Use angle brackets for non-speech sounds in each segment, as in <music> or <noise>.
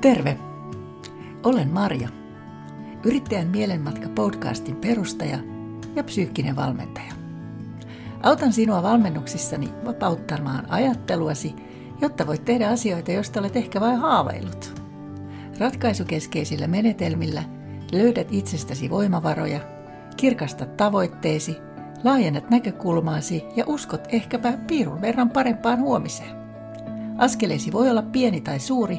Terve! Olen Marja, yrittäjän Mielenmatka podcastin perustaja ja psyykkinen valmentaja. Autan sinua valmennuksissani vapauttamaan ajatteluasi, jotta voit tehdä asioita, joista olet ehkä vain haaveillut. Ratkaisukeskeisillä menetelmillä löydät itsestäsi voimavaroja, kirkastat tavoitteesi, laajennat näkökulmaasi ja uskot ehkäpä piirun verran parempaan huomiseen. Askeleesi voi olla pieni tai suuri,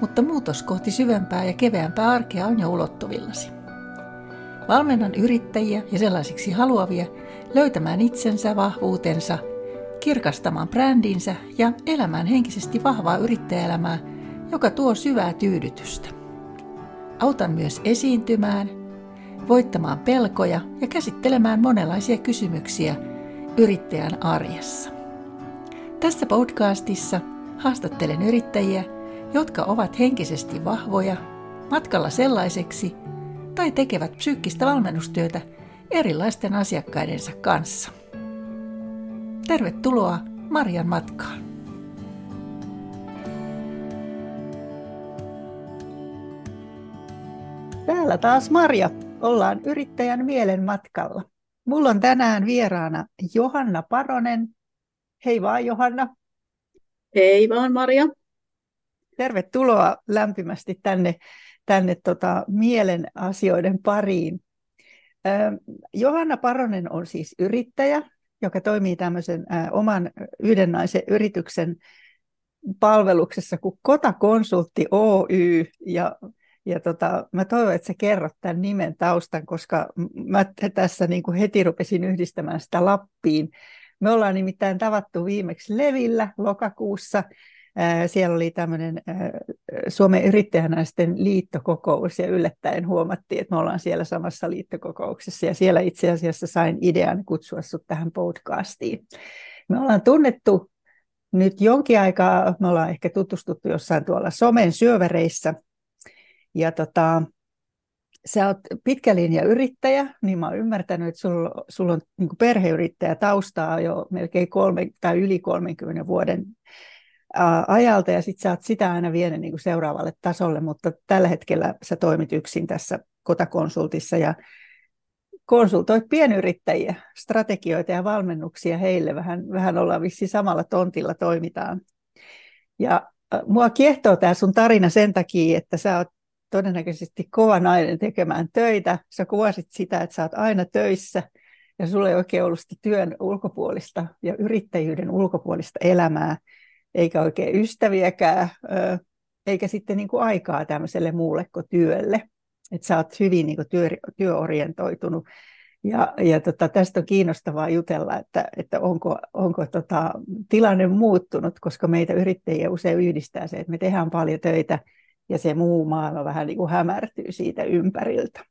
mutta muutos kohti syvempää ja keveämpää arkea on jo ulottuvillasi. Valmennan yrittäjiä ja sellaisiksi haluavia löytämään itsensä, vahvuutensa, kirkastamaan brändinsä ja elämään henkisesti vahvaa yrittäjäelämää, joka tuo syvää tyydytystä. Autan myös esiintymään, voittamaan pelkoja ja käsittelemään monenlaisia kysymyksiä yrittäjän arjessa. Tässä podcastissa haastattelen yrittäjiä – jotka ovat henkisesti vahvoja, matkalla sellaiseksi tai tekevät psyykkistä valmennustyötä erilaisten asiakkaidensa kanssa. Tervetuloa Marjan matkaan! Täällä taas Marja. Ollaan yrittäjän mielen matkalla. Mulla on tänään vieraana Johanna Paronen. Hei vaan Johanna. Hei vaan Maria. Tervetuloa lämpimästi tänne, tänne tota, mielen asioiden pariin. Johanna Paronen on siis yrittäjä, joka toimii tämmöisen oman yhden naisen yrityksen palveluksessa kuin Kota-konsultti Oy. Ja, ja tota, mä toivon, että sä kerrot tämän nimen taustan, koska mä tässä niin kuin heti rupesin yhdistämään sitä Lappiin. Me ollaan nimittäin tavattu viimeksi Levillä lokakuussa siellä oli tämmöinen Suomen yrittäjänäisten liittokokous ja yllättäen huomattiin, että me ollaan siellä samassa liittokokouksessa. Ja siellä itse asiassa sain idean kutsua sut tähän podcastiin. Me ollaan tunnettu nyt jonkin aikaa, me ollaan ehkä tutustuttu jossain tuolla somen syövereissä ja tota, sä oot pitkä linja yrittäjä, niin mä oon ymmärtänyt, että sulla, sul on niin perheyrittäjä taustaa jo melkein kolme tai yli 30 vuoden ajalta ja sitten oot sitä aina vienyt niin kuin seuraavalle tasolle, mutta tällä hetkellä sä toimit yksin tässä kotakonsultissa ja konsultoit pienyrittäjiä, strategioita ja valmennuksia heille. Vähän, vähän ollaan vissi samalla tontilla toimitaan. Ja mua kiehtoo tämä sun tarina sen takia, että sä oot todennäköisesti kova nainen tekemään töitä. Sä kuvasit sitä, että sä oot aina töissä ja sulla ei oikein ollut työn ulkopuolista ja yrittäjyyden ulkopuolista elämää eikä oikein ystäviäkään, eikä sitten niin kuin aikaa tämmöiselle muulle kuin työlle. Että sä oot hyvin niin kuin työ, työorientoitunut. Ja, ja tota, tästä on kiinnostavaa jutella, että, että onko, onko tota, tilanne muuttunut, koska meitä yrittäjiä usein yhdistää se, että me tehdään paljon töitä ja se muu maailma vähän niin kuin hämärtyy siitä ympäriltä.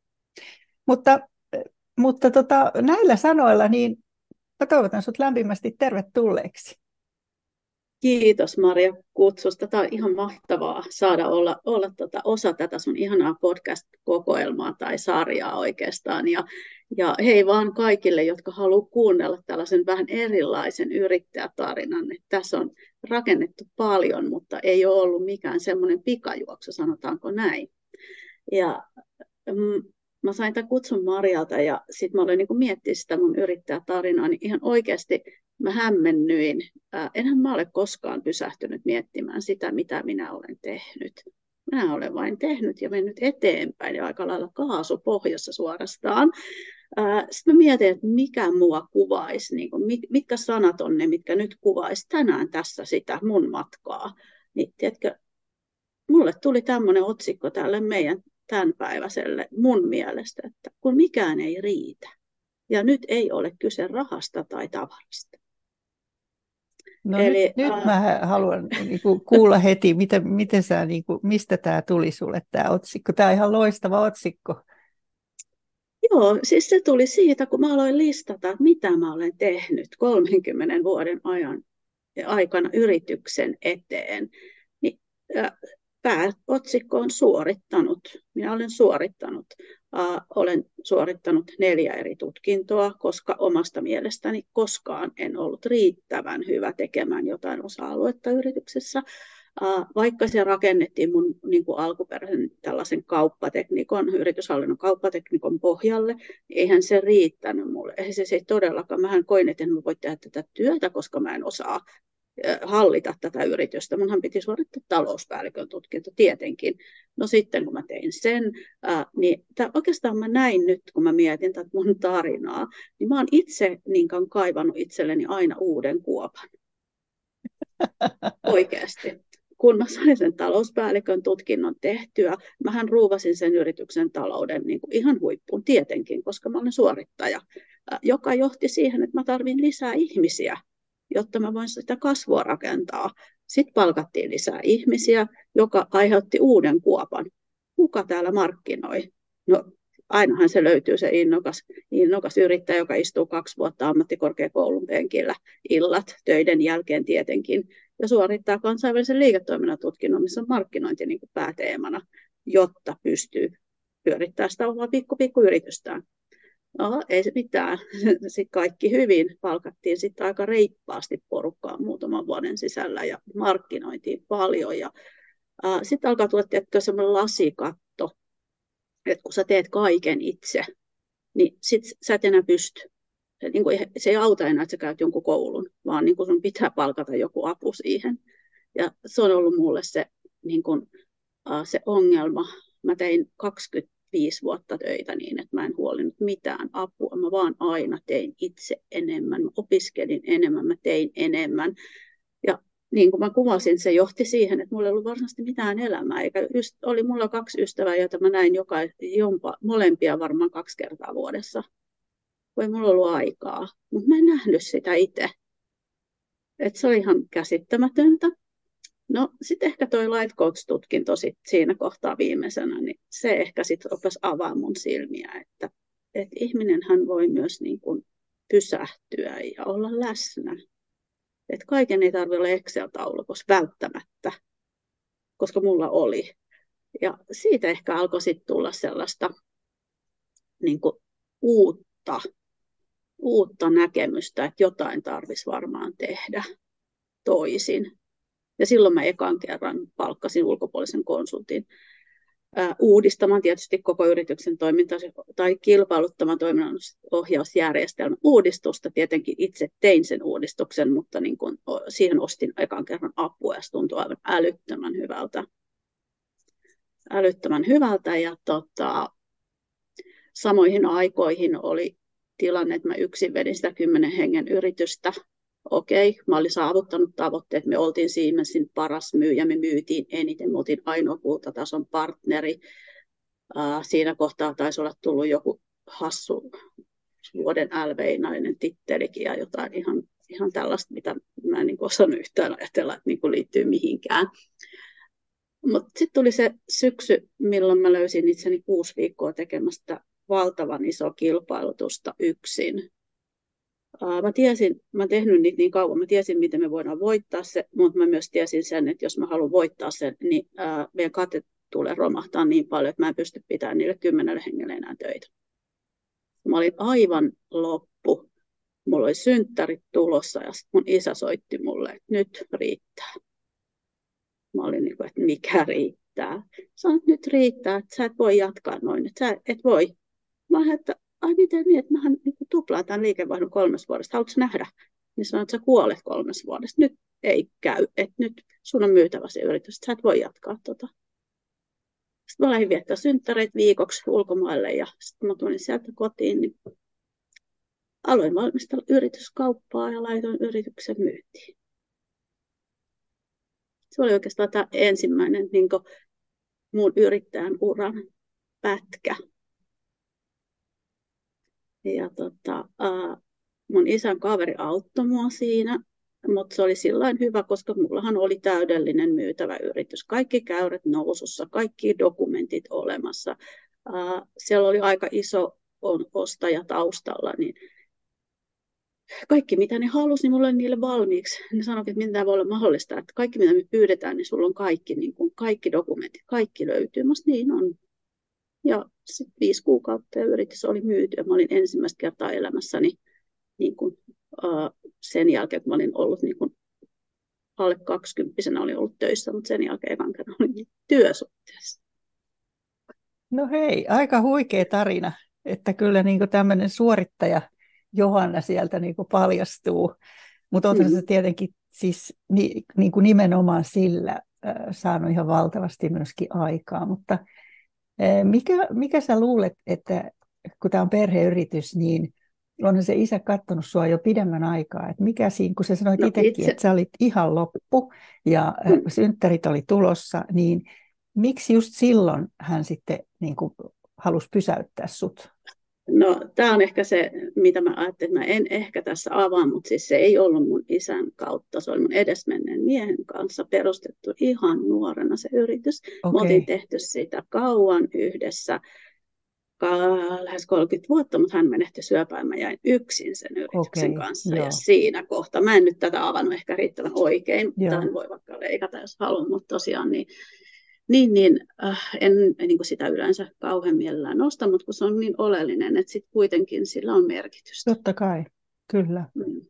Mutta, mutta tota, näillä sanoilla niin mä toivotan sinut lämpimästi tervetulleeksi. Kiitos Maria kutsusta. Tämä on ihan mahtavaa saada olla, olla tota osa tätä sun ihanaa podcast-kokoelmaa tai sarjaa oikeastaan. Ja, ja hei vaan kaikille, jotka haluavat kuunnella tällaisen vähän erilaisen yrittäjätarinan. Että tässä on rakennettu paljon, mutta ei ole ollut mikään semmoinen pikajuoksu, sanotaanko näin. Ja mm, mä sain tämän kutsun Marjalta ja sitten mä aloin niin miettiä sitä mun yrittäjätarinaa, niin ihan oikeasti mä hämmennyin. enhän mä ole koskaan pysähtynyt miettimään sitä, mitä minä olen tehnyt. Minä olen vain tehnyt ja mennyt eteenpäin ja aika lailla kaasupohjassa suorastaan. Sitten mä mietin, että mikä mua kuvaisi, niin kuin, mitkä sanat on ne, mitkä nyt kuvaisi tänään tässä sitä mun matkaa. Niin, tiedätkö, mulle tuli tämmöinen otsikko tälle meidän tämänpäiväiselle mun mielestä, että kun mikään ei riitä. Ja nyt ei ole kyse rahasta tai tavarasta. No Eli, nyt, nyt mä haluan niin kuin, kuulla heti, miten, miten sä, niin kuin, mistä tämä tuli sulle tämä otsikko. Tämä on ihan loistava otsikko. Joo, siis se tuli siitä, kun mä aloin listata, mitä mä olen tehnyt 30 vuoden ajan aikana yrityksen eteen. Niin, pääotsikko on suorittanut. Minä olen suorittanut. Uh, olen suorittanut neljä eri tutkintoa, koska omasta mielestäni koskaan en ollut riittävän hyvä tekemään jotain osa-aluetta yrityksessä. vaikka se rakennettiin mun niin kuin alkuperäisen tällaisen kauppateknikon, yrityshallinnon kauppateknikon pohjalle, niin eihän se riittänyt mulle. Eihän se, se ei todellakaan. Mähän koin, että en voi tehdä tätä työtä, koska mä en osaa hallita tätä yritystä. Munhan piti suorittaa talouspäällikön tutkinto tietenkin. No sitten kun mä tein sen, ää, niin tää, oikeastaan mä näin nyt, kun mä mietin tätä mun tarinaa, niin mä oon itse niinkään kaivannut itselleni aina uuden kuopan. <laughs> Oikeasti. Kun mä sain sen talouspäällikön tutkinnon tehtyä, mähän ruuvasin sen yrityksen talouden niin kuin ihan huippuun tietenkin, koska mä olen suorittaja, joka johti siihen, että mä tarvin lisää ihmisiä jotta mä voin sitä kasvua rakentaa. Sitten palkattiin lisää ihmisiä, joka aiheutti uuden kuopan. Kuka täällä markkinoi? No ainahan se löytyy se innokas, innokas yrittäjä, joka istuu kaksi vuotta ammattikorkeakoulun penkillä illat töiden jälkeen tietenkin ja suorittaa kansainvälisen liiketoiminnan tutkinnon, missä on markkinointi niin pääteemana, jotta pystyy pyörittämään sitä omaa pikku, pikku yritystään. No, ei se mitään. <laughs> Sitten kaikki hyvin. Palkattiin sitten aika reippaasti porukkaa muutaman vuoden sisällä ja markkinointiin paljon. Sitten alkaa tulla tiettyä semmoinen lasikatto, että kun sä teet kaiken itse, niin sit sä et enää pysty. Se, niin kuin, se ei auta enää, että sä käyt jonkun koulun, vaan niin kuin sun pitää palkata joku apu siihen. Ja se on ollut mulle se, niin kuin, se ongelma. Mä tein 20 viisi vuotta töitä niin, että mä en huolinut mitään apua. Mä vaan aina tein itse enemmän, mä opiskelin enemmän, mä tein enemmän. Ja niin kuin mä kuvasin, se johti siihen, että mulla ei ollut varsinaisesti mitään elämää. Eikä just, oli mulla kaksi ystävää, joita mä näin joka, jompa, molempia varmaan kaksi kertaa vuodessa. Voi mulla ollut aikaa, mutta mä en nähnyt sitä itse. Et se oli ihan käsittämätöntä. No sitten ehkä toi life coach-tutkinto sit siinä kohtaa viimeisenä, niin se ehkä sitten rupesi avaa mun silmiä, että, että ihminenhän voi myös niin kuin pysähtyä ja olla läsnä. Että kaiken ei tarvitse olla Excel-taulukossa välttämättä, koska mulla oli. Ja siitä ehkä alkoi sitten tulla sellaista niin kuin uutta, uutta näkemystä, että jotain tarvitsisi varmaan tehdä toisin. Ja silloin mä ekan kerran palkkasin ulkopuolisen konsultin uudistamaan tietysti koko yrityksen toiminta tai kilpailuttamaan toiminnan ohjausjärjestelmän uudistusta. Tietenkin itse tein sen uudistuksen, mutta niin kun, siihen ostin ekan kerran apua ja se tuntui aivan älyttömän hyvältä. Älyttömän hyvältä ja tota, samoihin aikoihin oli tilanne, että mä yksin vedin sitä kymmenen hengen yritystä okei, mä olin saavuttanut tavoitteet, me oltiin Siemensin paras myyjä, me myytiin eniten, me oltiin ainoa kultatason partneri. siinä kohtaa taisi olla tullut joku hassu vuoden LV-nainen tittelikin ja jotain ihan, ihan tällaista, mitä mä en niin osannut yhtään ajatella, että niin liittyy mihinkään. Mutta sitten tuli se syksy, milloin mä löysin itseni kuusi viikkoa tekemästä valtavan iso kilpailutusta yksin mä tiesin, mä tehnyt niitä niin kauan, mä tiesin, miten me voidaan voittaa se, mutta mä myös tiesin sen, että jos mä haluan voittaa sen, niin ää, meidän kate tulee romahtaa niin paljon, että mä en pysty pitämään niille kymmenelle hengelle enää töitä. Mä olin aivan loppu. Mulla oli synttärit tulossa ja mun isä soitti mulle, että nyt riittää. Mä olin niin kuin, että mikä riittää. Sanoin, että nyt riittää, että sä et voi jatkaa noin, että sä et voi. Mä että ai miten niin, että mähän niin tuplaan tämän liikevaihdon kolmes vuodesta, haluatko nähdä? Niin sanoin, että sä kuolet kolmes vuodesta. Nyt ei käy, että nyt sun on myytävä se yritys, että sä et voi jatkaa tota. Sitten mä lähdin viettää synttäreitä viikoksi ulkomaille ja sitten mä tulin sieltä kotiin, niin aloin valmistella yrityskauppaa ja laitoin yrityksen myyntiin. Se oli oikeastaan tämä ensimmäinen niin mun yrittäjän uran pätkä ja tota, mun isän kaveri auttoi mua siinä, mutta se oli sillä hyvä, koska mullahan oli täydellinen myytävä yritys. Kaikki käyrät nousussa, kaikki dokumentit olemassa. Siellä oli aika iso on ostaja taustalla, niin kaikki mitä ne halusi, niin mulla oli niille valmiiksi. Ne sanoivat, että mitä voi olla mahdollista, että kaikki mitä me pyydetään, niin sulla on kaikki, niin kuin kaikki dokumentit, kaikki löytyy. Mä niin on. Ja sitten viisi kuukautta ja yritys oli myyty. Ja mä olin ensimmäistä kertaa elämässäni niin kuin, uh, sen jälkeen, kun mä olin ollut niin kuin, alle 20 oli ollut töissä, mutta sen jälkeen ekan kerran oli työsuhteessa. No hei, aika huikea tarina, että kyllä niin tämmöinen suorittaja Johanna sieltä niin paljastuu. Mutta on mm. se tietenkin siis ni, niin kuin nimenomaan sillä äh, saanut ihan valtavasti myöskin aikaa, mutta mikä, mikä sä luulet, että kun tämä on perheyritys, niin onhan se isä katsonut sua jo pidemmän aikaa, että mikä siinä, kun sä sanoit no, itsekin, itse. että sä olit ihan loppu ja mm. synttärit oli tulossa, niin miksi just silloin hän sitten niin kuin, halusi pysäyttää sut? No, tämä on ehkä se, mitä mä ajattelin, että mä en ehkä tässä avaa, mutta siis se ei ollut mun isän kautta, se oli mun edesmenneen miehen kanssa perustettu ihan nuorena se yritys. Okay. Me oltiin tehty sitä kauan yhdessä, lähes 30 vuotta, mutta hän menehtyi syöpään. Mä jäin yksin sen yrityksen okay, kanssa. Joo. Ja siinä kohtaa, mä en nyt tätä avannut ehkä riittävän oikein, tämän voi vaikka leikata, jos haluan, mutta tosiaan niin, niin, niin äh, en niin kuin sitä yleensä kauhean mielellään nosta, mutta kun se on niin oleellinen, että sitten kuitenkin sillä on merkitystä. Totta kai, kyllä. Mm.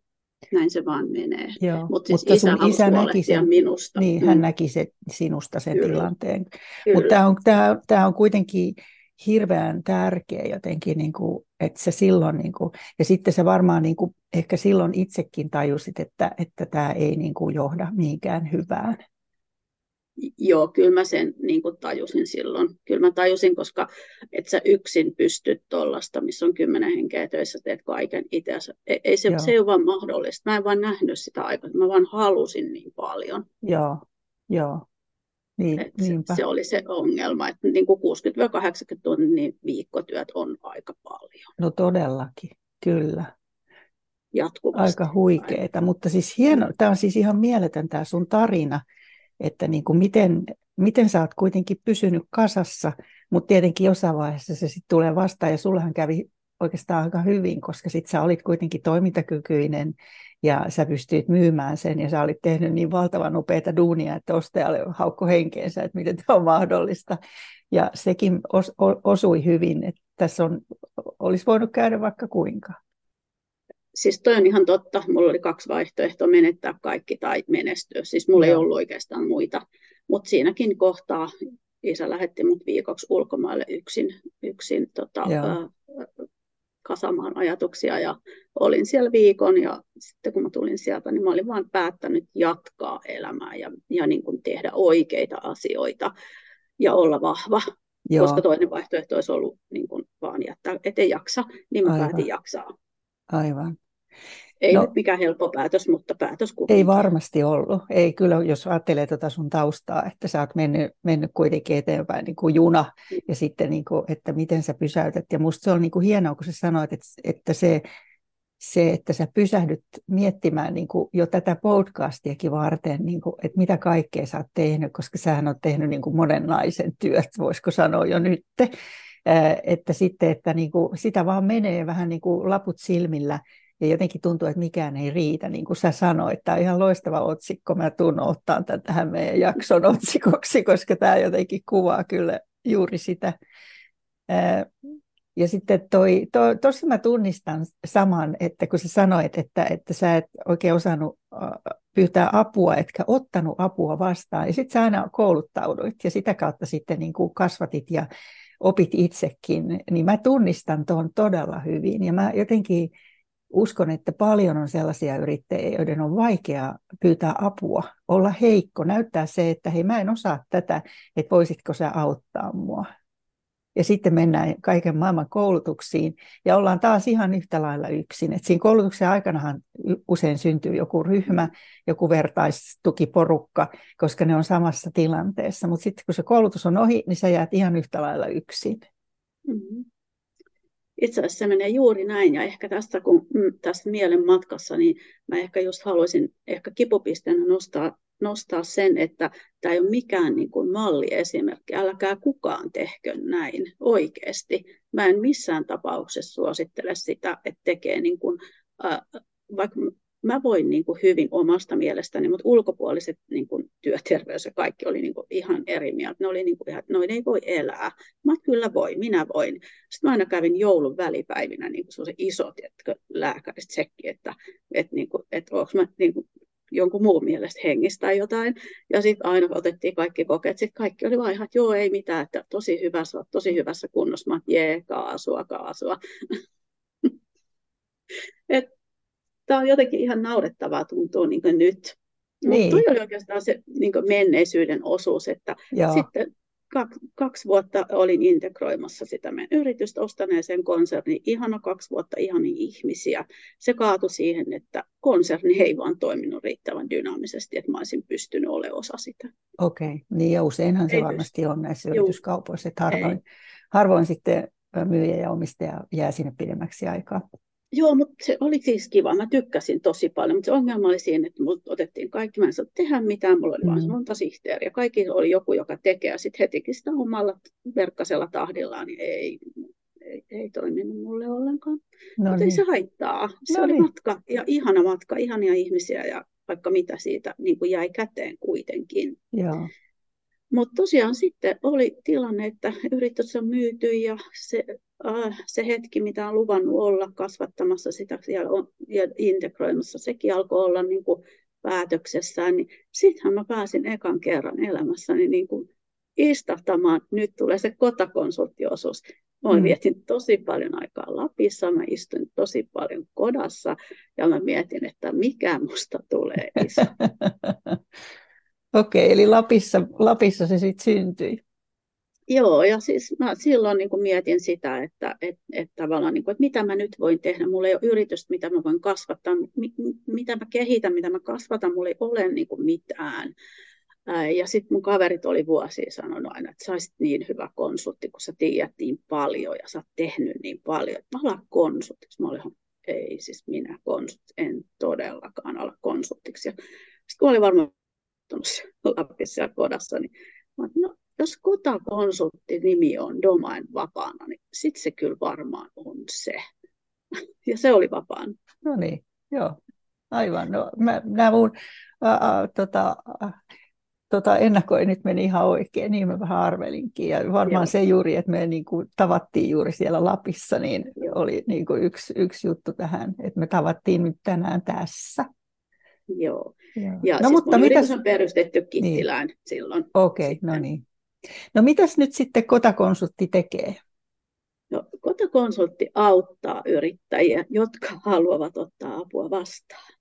Näin se vaan menee. Joo. Mut siis mutta isä, isä näki sen, minusta. Niin, hän mm. näki se, sinusta sen kyllä. tilanteen. Mutta tämä on, tää, tää on kuitenkin hirveän tärkeä jotenkin, niin kuin, että se silloin, niin kuin, ja sitten se varmaan niin kuin, ehkä silloin itsekin tajusit, että, että tämä ei niin kuin, johda mihinkään hyvään. Joo, kyllä mä sen niin kuin tajusin silloin. Kyllä mä tajusin, koska et sä yksin pystyt tuollaista, missä on kymmenen henkeä töissä, teet kaiken itse. Ei, ei se, se ei ole vaan mahdollista. Mä en vaan nähnyt sitä aikaa, mä vaan halusin niin paljon. Joo, joo. Niin, se, se oli se ongelma, että niin kuin 60-80 tunnin viikkotyöt on aika paljon. No todellakin, kyllä. Jatkuvasti. Aika huikeeta, mutta siis hieno, tämä on siis ihan mieletön tämä sun tarina, että niin kuin miten, miten sä oot kuitenkin pysynyt kasassa, mutta tietenkin jossain vaiheessa se sitten tulee vastaan ja sullehan kävi oikeastaan aika hyvin, koska sit sä olit kuitenkin toimintakykyinen ja sä pystyit myymään sen ja sä olit tehnyt niin valtavan nopeita duunia, että ostajalle haukko henkeensä, että miten tämä on mahdollista. Ja sekin os, osui hyvin, että tässä on, olisi voinut käydä vaikka kuinka. Siis toi on ihan totta. Mulla oli kaksi vaihtoehtoa, menettää kaikki tai menestyä. Siis mulla Joo. ei ollut oikeastaan muita. Mutta siinäkin kohtaa isä lähetti mut viikoksi ulkomaille yksin, yksin tota, ää, kasamaan ajatuksia ja olin siellä viikon ja sitten kun mä tulin sieltä, niin mä olin vaan päättänyt jatkaa elämää ja, ja niin kuin tehdä oikeita asioita ja olla vahva, Joo. koska toinen vaihtoehto olisi ollut niin kuin vaan jättää, ettei jaksa, niin mä Aivan. päätin jaksaa. Aivan. Ei no, nyt mikään helppo päätös, mutta päätös kuitenkin. Ei varmasti ollut. Ei kyllä, jos ajattelee tuota sun taustaa, että sä oot mennyt, mennyt kuitenkin eteenpäin niin kuin juna, mm. ja sitten, niin kuin, että miten sä pysäytät. Ja musta se on niin kuin hienoa, kun sä sanoit, että, että se, se, että sä pysähdyt miettimään niin kuin jo tätä podcastiakin varten, niin kuin, että mitä kaikkea sä oot tehnyt, koska sähän oot tehnyt niin kuin monenlaisen työt, voisiko sanoa jo nyt. Että sitten, että niin kuin, sitä vaan menee vähän niin kuin laput silmillä, ja jotenkin tuntuu, että mikään ei riitä, niin kuin sä sanoit. Tämä on ihan loistava otsikko. Mä tuun ottaa tämän tähän meidän jakson otsikoksi, koska tämä jotenkin kuvaa kyllä juuri sitä. Ja sitten toi, to, tossa mä tunnistan saman, että kun sä sanoit, että, että sä et oikein osannut pyytää apua, etkä ottanut apua vastaan, ja sitten sä aina kouluttauduit, ja sitä kautta sitten niin kuin kasvatit ja opit itsekin, niin mä tunnistan tuon todella hyvin, ja mä jotenkin uskon, että paljon on sellaisia yrittäjiä, joiden on vaikea pyytää apua, olla heikko, näyttää se, että hei mä en osaa tätä, että voisitko sä auttaa mua. Ja sitten mennään kaiken maailman koulutuksiin ja ollaan taas ihan yhtä lailla yksin. Et siinä koulutuksen aikanahan usein syntyy joku ryhmä, joku vertaistukiporukka, koska ne on samassa tilanteessa. Mutta sitten kun se koulutus on ohi, niin sä jäät ihan yhtä lailla yksin. Mm-hmm itse asiassa se menee juuri näin, ja ehkä tästä, kun mm, tästä mielen matkassa, niin mä ehkä just haluaisin ehkä kipupisteenä nostaa, nostaa sen, että tämä ei ole mikään niin kuin malliesimerkki, älkää kukaan tehkö näin oikeasti. Mä en missään tapauksessa suosittele sitä, että tekee niin kuin, äh, vaikka mä voin niin kuin hyvin omasta mielestäni, mutta ulkopuoliset niin kuin työterveys ja kaikki oli niin kuin ihan eri mieltä. Ne oli niin kuin ihan, että noin ei voi elää. Mä kyllä voi, minä voin. Sitten mä aina kävin joulun välipäivinä niin kuin se iso tiedätkö, lääkäri tsekki, että, että, niin kuin, että onko mä niin kuin, jonkun muun mielestä hengistä jotain. Ja sitten aina otettiin kaikki kokeet. Sitten kaikki oli vain ihan, että joo, ei mitään, että tosi hyvässä, tosi hyvässä kunnossa. Mä jee, kaasua, kaasua. <laughs> Tämä on jotenkin ihan naurettavaa tuntuu niin nyt. Niin. Mutta toi oli oikeastaan se niin menneisyyden osuus, että Joo. sitten kaksi, kaksi vuotta olin integroimassa sitä meidän yritystä, ostaneeseen konserni, ihana kaksi vuotta ihania ihmisiä. Se kaatui siihen, että konserni ei vaan toiminut riittävän dynaamisesti, että mä olisin pystynyt olemaan osa sitä. Okei, okay. niin ja useinhan se ei varmasti pysty. on näissä Juu. yrityskaupoissa, että harvoin, harvoin sitten myyjä ja omistaja jää sinne pidemmäksi aikaa. Joo, mutta se oli siis kiva. Mä tykkäsin tosi paljon, mutta se ongelma oli siinä, että mulla otettiin kaikki. Mä en saa tehdä mitään, mulla oli mm. vain monta sihteeriä. Kaikki oli joku, joka tekee. Sitten hetikin sitä omalla verkkasella tahdillaan, niin ei, ei, ei toiminut mulle ollenkaan. No mutta niin. ei se haittaa. Se no oli niin. matka ja ihana matka, ihania ihmisiä ja vaikka mitä siitä niin kuin jäi käteen kuitenkin. Joo. Mutta tosiaan sitten oli tilanne, että yritys on myyty ja se, se hetki, mitä on luvannut olla kasvattamassa sitä ja, ja integroimassa, sekin alkoi olla niin kuin päätöksessään. Niin sittenhän mä pääsin ekan kerran elämässäni niin kuin istahtamaan, nyt tulee se kotakonsulttiosuus. Mä mm. vietin tosi paljon aikaa Lapissa, mä istuin tosi paljon kodassa ja mä mietin, että mikä musta tulee <laughs> iso. Okei, eli Lapissa, Lapissa se sitten syntyi. Joo, ja siis mä silloin niin kuin mietin sitä, että, että, että, tavallaan, niin kuin, että mitä mä nyt voin tehdä. Mulla ei ole yritystä, mitä mä voin kasvattaa, mit, mitä mä kehitän, mitä mä kasvatan, mulla ei ole niin kuin mitään. Ja sitten mun kaverit oli vuosia sanonut aina, että saisit niin hyvä konsultti, kun sä tiedät niin paljon ja sä oot tehnyt niin paljon, mä alan konsultiksi. Mä olin, ei siis minä konsult, en todellakaan ala konsultiksi. sitten kun olin varmaan Lapissa kodassa, niin mä no, jos kotakonsultti nimi on Domain vapaana, niin sitten se kyllä varmaan on se. <laughs> Ja se oli vapaana. No niin, joo. Aivan. No, mä, nämä mun ää, tota, tota, ennakoinnit meni ihan oikein, niin mä vähän arvelinkin. Ja varmaan Joo. se juuri, että me niin kuin, tavattiin juuri siellä Lapissa, niin Joo. oli niin kuin yksi, yksi juttu tähän, että me tavattiin nyt tänään tässä. Joo. Joo. Ja no, siis mutta mitäs... on perustettu Kittilään niin. silloin. Okei, okay, no niin. No mitäs nyt sitten kotakonsultti tekee? No, kotakonsultti auttaa yrittäjiä, jotka haluavat ottaa apua vastaan.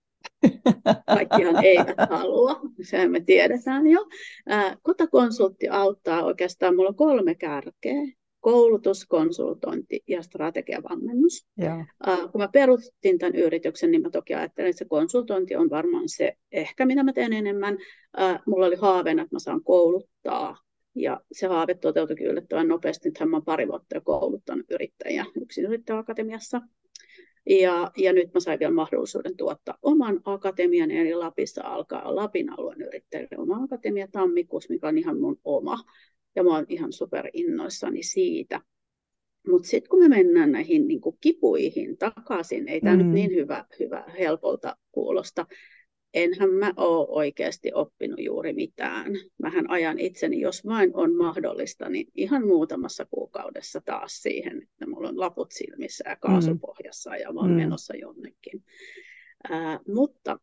<laughs> Kaikkihan eivät halua, sen me tiedetään jo. Kotakonsultti auttaa oikeastaan, mulla on kolme kärkeä koulutus, konsultointi ja. Uh, kun mä perustin tämän yrityksen, niin mä toki ajattelin, että se konsultointi on varmaan se ehkä, mitä mä teen enemmän. Mulla oli haaveena, että mä saan kouluttaa ja se haave toteutui yllättävän nopeasti. Nythän mä olen pari vuotta jo kouluttanut yrittäjiä yksin yrittäjäakatemiassa. Ja, ja nyt mä sain vielä mahdollisuuden tuottaa oman akatemian, eli Lapissa alkaa Lapin alueen yrittäjille oma akatemia tammikuussa, mikä on ihan mun oma ja mä oon ihan super innoissani siitä. Mutta sitten kun me mennään näihin niin kuin kipuihin takaisin, ei tämä mm. nyt niin hyvä, hyvä helpolta kuulosta. Enhän mä ole oikeasti oppinut juuri mitään. Mähän ajan itseni, jos vain on mahdollista, niin ihan muutamassa kuukaudessa taas siihen, että mulla on laput silmissä ja kaasupohjassa ja mä mm. menossa jonnekin. Ää, mutta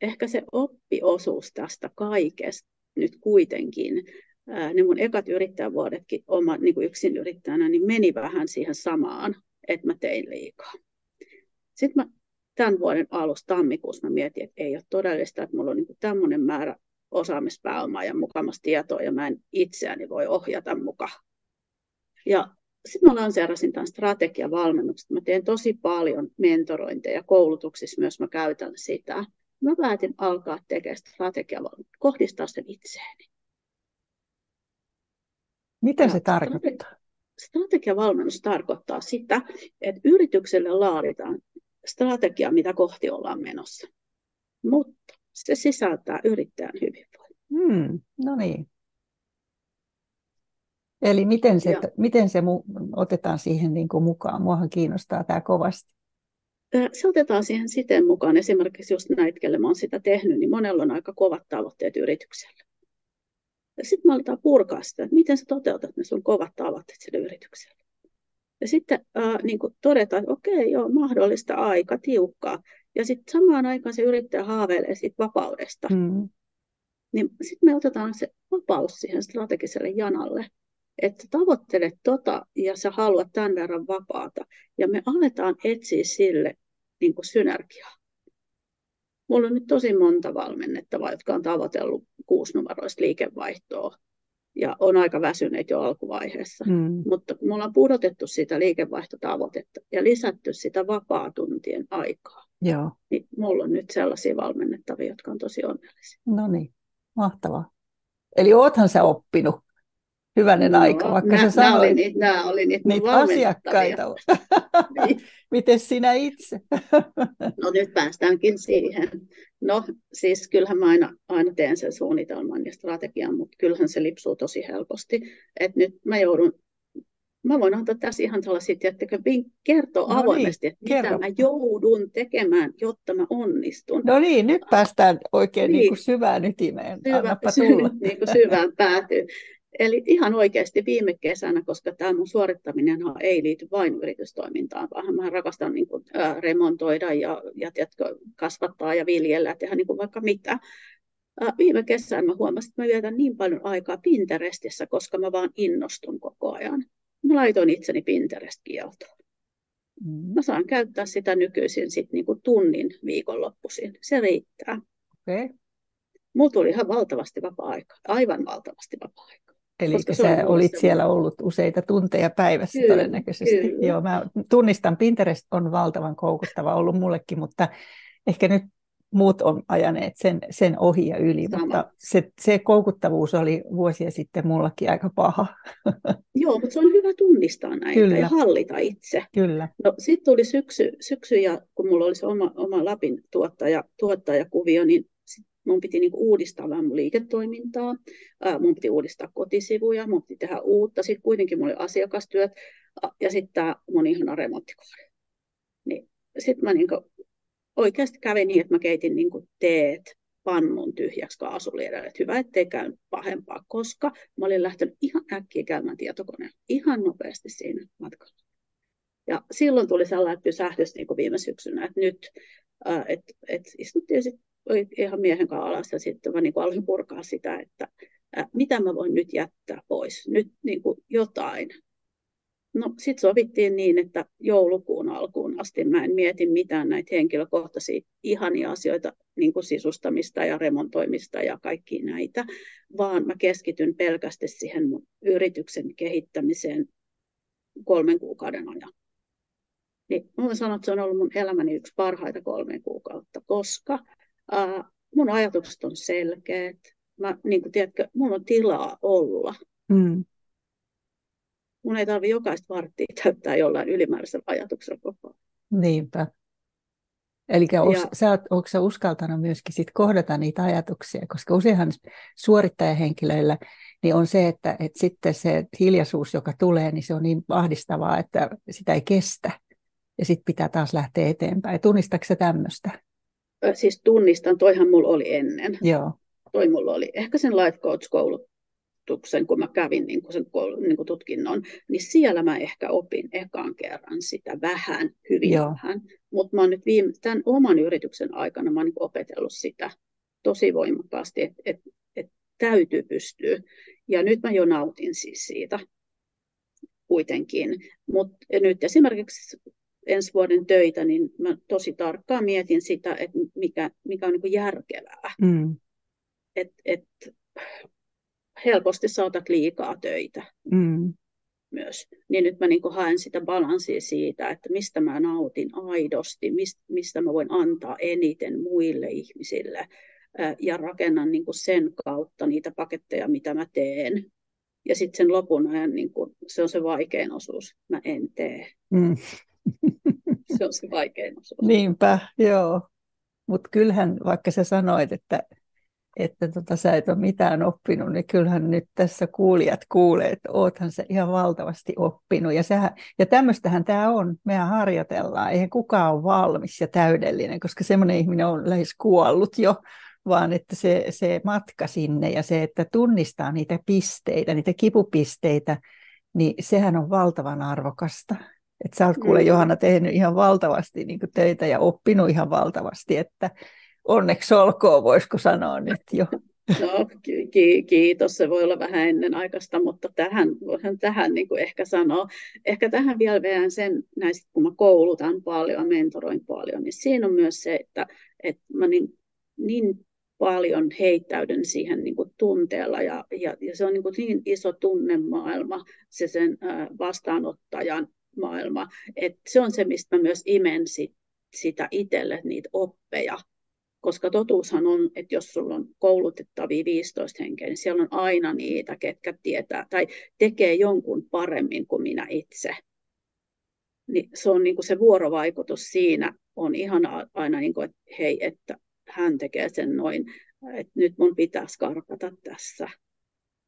ehkä se oppiosuus tästä kaikesta nyt kuitenkin ne mun ekat yrittäjävuodetkin oma, niin kuin yksin yrittäjänä, niin meni vähän siihen samaan, että mä tein liikaa. Sitten mä tämän vuoden alussa tammikuussa mä mietin, että ei ole todellista, että mulla on niin tämmöinen määrä osaamispääomaa ja mukamassa tietoa, ja mä en itseäni voi ohjata mukaan. Ja sitten mä lanseerasin tämän strategiavalmennuksen. Mä teen tosi paljon mentorointeja koulutuksissa, myös mä käytän sitä. Mä päätin alkaa tekemään strategiavalmennusta, kohdistaa sen itseeni. Mitä se tarkoittaa? Strategiavalmennus tarkoittaa sitä, että yritykselle laaditaan strategia, mitä kohti ollaan menossa. Mutta se sisältää yrittäjän hyvinvoinnin. Hmm, no niin. Eli miten se, miten se mu- otetaan siihen niin kuin mukaan? Muahan kiinnostaa tämä kovasti. Se otetaan siihen siten mukaan. Esimerkiksi just näitä, kelle mä olen sitä tehnyt, niin monella on aika kovat tavoitteet yritykselle. Sitten me aletaan purkaa sitä, että miten sä toteutat ne sun kovat tavoitteet sille yritykselle. Ja sitten äh, niin kuin todetaan, että okei, joo, mahdollista aika, tiukkaa. Ja sitten samaan aikaan se yrittäjä haaveilee siitä vapaudesta. Mm. Niin sitten me otetaan se vapaus siihen strategiselle janalle. Että tavoittelet tota ja sä haluat tämän verran vapaata. Ja me aletaan etsiä sille niin kuin synergiaa. Mulla on nyt tosi monta valmennettavaa, jotka on tavoitellut kuusinumeroista liikevaihtoa ja on aika väsyneet jo alkuvaiheessa. Mm. Mutta me ollaan pudotettu sitä liikevaihtotavoitetta ja lisätty sitä vapaa-tuntien aikaa, Joo. niin mulla on nyt sellaisia valmennettavia, jotka on tosi onnellisia. No niin, mahtavaa. Eli oothan sä oppinut hyvänen no, aika, vaikka nää, sä sanoit, nämä oli niitä, nämä oli niitä, niitä asiakkaita. <laughs> <laughs> niin. Miten sinä itse? no nyt päästäänkin siihen. No siis kyllähän mä aina, aina teen sen suunnitelman ja strategian, mutta kyllähän se lipsuu tosi helposti. Et nyt mä joudun Mä voin antaa tässä ihan sellaisia, että kertoa no niin, avoimesti, että kerro. mitä mä joudun tekemään, jotta mä onnistun. No niin, nyt päästään oikein niin. Niin kuin syvään ytimeen. Syvä, tulla. niin kuin syvään päätyy. Eli ihan oikeasti viime kesänä, koska tämä mun suorittaminen ei liity vain yritystoimintaan, vaan mä rakastan niin kuin, remontoida ja, ja tiedätkö, kasvattaa ja viljellä, tehdä niin kuin vaikka mitä. Ä, viime kesänä mä huomasin, että mä vietän niin paljon aikaa Pinterestissä, koska mä vaan innostun koko ajan. Mä laitoin itseni Pinterest-kieltoon. Mm. Mä saan käyttää sitä nykyisin sit niin kuin tunnin viikonloppuisin. Se riittää. Okay. Mulla tuli ihan valtavasti vapaa-aikaa, aivan valtavasti vapaa-aikaa. Eli sä olit siellä ollut useita tunteja päivässä kyllä, todennäköisesti. Kyllä. Joo, mä tunnistan, Pinterest on valtavan koukuttava ollut mullekin, mutta ehkä nyt muut on ajaneet sen, sen ohi ja yli, Sama. mutta se, se koukuttavuus oli vuosia sitten mullakin aika paha. <laughs> Joo, mutta se on hyvä tunnistaa näitä Kyllä. ja hallita itse. Kyllä. No, sitten tuli syksy, syksy ja kun mulla oli se oma, oma Lapin tuottaja, tuottajakuvio, niin mun piti niinku uudistaa vähän mun liiketoimintaa, mun piti uudistaa kotisivuja, mun piti tehdä uutta, sitten kuitenkin mulla oli asiakastyöt ja sitten tämä mun ihana remonttikohde. Niin, sitten mä niinku oikeasti kävin niin, että mä keitin niinku teet pannun tyhjäksi kaasuliedelle, että hyvä, ettei käy pahempaa, koska mä olin lähtenyt ihan äkkiä käymään tietokoneen ihan nopeasti siinä matkalla. Ja silloin tuli sellainen pysähdys niin kuin viime syksynä, että nyt että et istuttiin sitten ihan miehen kanssa alas ja sitten mä niin kuin aloin purkaa sitä, että ää, mitä mä voin nyt jättää pois, nyt niin kuin jotain. No sitten sovittiin niin, että joulukuun alkuun asti mä en mieti mitään näitä henkilökohtaisia ihania asioita, niin kuin sisustamista ja remontoimista ja kaikki näitä, vaan mä keskityn pelkästään siihen mun yrityksen kehittämiseen kolmen kuukauden ajan. Niin mä sanon, että se on ollut mun elämäni yksi parhaita kolme kuukautta, koska Uh, mun ajatukset on selkeät. Mä, niin kuin, tiedätkö, mun on tilaa olla. Mm. Mun ei tarvitse jokaista varttia täyttää jollain ylimääräisellä ajatuksella koko ajan. Niinpä. Eli oot, sä uskaltanut myöskin sit kohdata niitä ajatuksia, koska useinhan suorittajahenkilöillä niin on se, että, että sitten se hiljaisuus, joka tulee, niin se on niin ahdistavaa, että sitä ei kestä. Ja sitten pitää taas lähteä eteenpäin. Tunnistatko tämmöistä? Siis tunnistan, toihan mulla oli ennen. Joo. Toi mulla oli ehkä sen life coach koulutuksen, kun mä kävin niin kuin sen niin kuin tutkinnon, niin siellä mä ehkä opin ekan kerran sitä vähän, hyvin Joo. vähän. Mutta mä oon nyt viime, tämän oman yrityksen aikana mä oon niin opetellut sitä tosi voimakkaasti, että et, et täytyy pystyä. Ja nyt mä jo nautin siis siitä kuitenkin. Mutta nyt esimerkiksi ensi vuoden töitä, niin mä tosi tarkkaan mietin sitä, että mikä, mikä on niin järkevää. Mm. Et, et, helposti saatat liikaa töitä mm. myös. Niin nyt mä niin haen sitä balanssia siitä, että mistä mä nautin aidosti, mistä, mä voin antaa eniten muille ihmisille ja rakennan niin sen kautta niitä paketteja, mitä mä teen. Ja sitten sen lopun ajan, niin kuin, se on se vaikein osuus, mä en tee. Mm. <laughs> se on se vaikein osuus. Niinpä, joo. Mutta kyllähän, vaikka sä sanoit, että, että tota, sä et ole mitään oppinut, niin kyllähän nyt tässä kuulijat kuulee, että oothan se ihan valtavasti oppinut. Ja, sehän, ja tämmöistähän tämä on, mehän harjoitellaan, eihän kukaan ole valmis ja täydellinen, koska semmoinen ihminen on lähes kuollut jo, vaan että se, se matka sinne ja se, että tunnistaa niitä pisteitä, niitä kipupisteitä, niin sehän on valtavan arvokasta. Että sä oot kuule mm. Johanna tehnyt ihan valtavasti niin töitä ja oppinut ihan valtavasti, että onneksi olkoon, voisiko sanoa nyt jo. No, ki- kiitos. Se voi olla vähän ennen aikaista, mutta tähän voihan tähän niin kuin ehkä sanoa. Ehkä tähän vielä vielä sen, näistä, kun mä koulutan paljon, mentoroin paljon, niin siinä on myös se, että, että mä niin, niin paljon heittäydyn siihen niin kuin tunteella ja, ja, ja se on niin, kuin niin iso tunnemaailma, se sen vastaanottajan maailma, että se on se, mistä mä myös imen sit, sitä itselle, niitä oppeja, koska totuushan on, että jos sulla on koulutettavia 15 henkeä, niin siellä on aina niitä, ketkä tietää tai tekee jonkun paremmin kuin minä itse. Niin se on niin kuin se vuorovaikutus siinä on ihan aina, niin kuin, että hei, että hän tekee sen noin, että nyt mun pitäisi karkata tässä.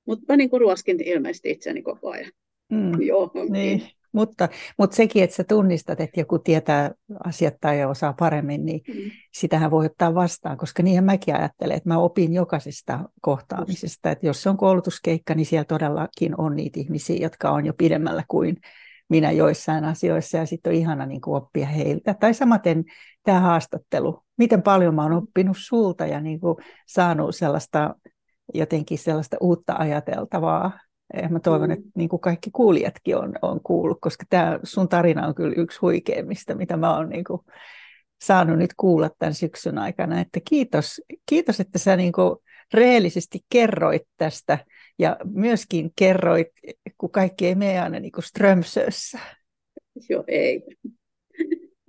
Mutta mä niin kuin ruoskin ilmeisesti itseni koko ajan. Mm, Joo, niin. Mutta, mutta sekin, että sä tunnistat, että joku tietää asiat tai osaa paremmin, niin mm. sitähän voi ottaa vastaan, koska niinhän mäkin ajattelen, että mä opin jokaisesta kohtaamisesta, että jos se on koulutuskeikka, niin siellä todellakin on niitä ihmisiä, jotka on jo pidemmällä kuin minä joissain asioissa, ja sitten on ihana niin kuin oppia heiltä. Tai samaten tämä haastattelu, miten paljon mä oon oppinut sulta ja niin kuin saanut sellaista jotenkin sellaista uutta ajateltavaa? ja mä toivon, mm. että niin kuin kaikki kuulijatkin on, on kuullut, koska tämä sun tarina on kyllä yksi huikeimmista, mitä mä oon niin kuin saanut nyt kuulla tämän syksyn aikana. Että kiitos, kiitos että sä niin kuin rehellisesti kerroit tästä ja myöskin kerroit, kun kaikki ei mene aina niin kuin Strömsössä. Joo, ei.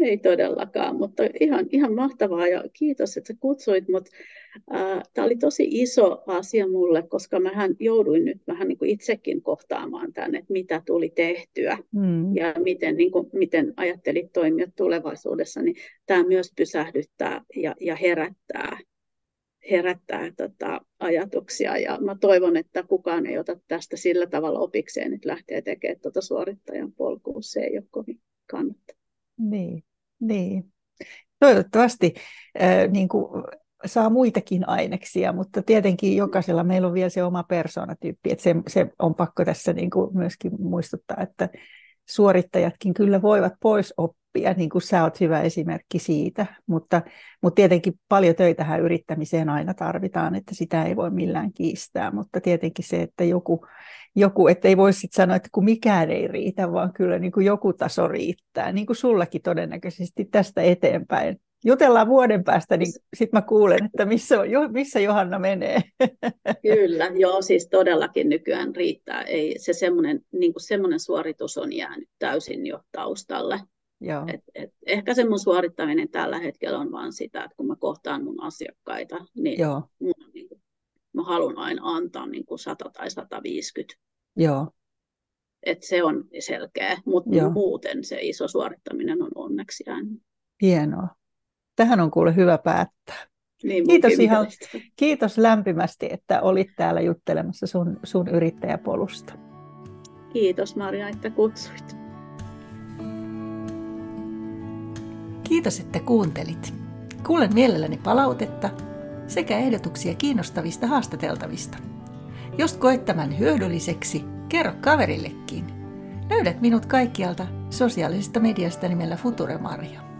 Ei todellakaan, mutta ihan, ihan mahtavaa ja kiitos, että sä kutsuit mut. Tämä oli tosi iso asia mulle, koska mähän jouduin nyt vähän niin kuin itsekin kohtaamaan tämän, että mitä tuli tehtyä mm. ja miten, niin kuin, miten ajattelit toimia tulevaisuudessa, niin tämä myös pysähdyttää ja, ja herättää, herättää tota, ajatuksia ja mä toivon, että kukaan ei ota tästä sillä tavalla opikseen, että lähtee tekemään tuota suorittajan polkua, se ei ole kovin kannattaa. Niin. Niin. Toivottavasti äh, niin kuin, saa muitakin aineksia, mutta tietenkin jokaisella meillä on vielä se oma persoonatyyppi, että se, se on pakko tässä niin kuin myöskin muistuttaa, että suorittajatkin kyllä voivat pois oppia, niin kuin sä oot hyvä esimerkki siitä, mutta, mutta tietenkin paljon töitähän yrittämiseen aina tarvitaan, että sitä ei voi millään kiistää, mutta tietenkin se, että joku, joku että ei voi sitten sanoa, että kun mikään ei riitä, vaan kyllä niin kuin joku taso riittää, niin kuin sullakin todennäköisesti tästä eteenpäin. Jutellaan vuoden päästä, niin sitten mä kuulen, että missä, on, missä Johanna menee. <laughs> Kyllä, joo, siis todellakin nykyään riittää. Ei, se semmoinen, niin semmoinen suoritus on jäänyt täysin jo taustalle. Joo. Et, et, ehkä se mun suorittaminen tällä hetkellä on vain sitä, että kun mä kohtaan mun asiakkaita, niin, Joo. Mun, niin kuin, mä haluan aina antaa niin kuin 100 tai 150. Joo. Et se on selkeä, mutta muuten se iso suorittaminen on onneksi jäänyt. Hienoa. Tähän on kuule hyvä päättää. Niin, kiitos, ihan, kiitos lämpimästi, että olit täällä juttelemassa sun, sun yrittäjäpolusta. Kiitos Maria, että kutsuit. Kiitos, että kuuntelit. Kuulen mielelläni palautetta sekä ehdotuksia kiinnostavista haastateltavista. Jos koet tämän hyödylliseksi, kerro kaverillekin. Löydät minut kaikkialta sosiaalisesta mediasta nimellä Future Maria.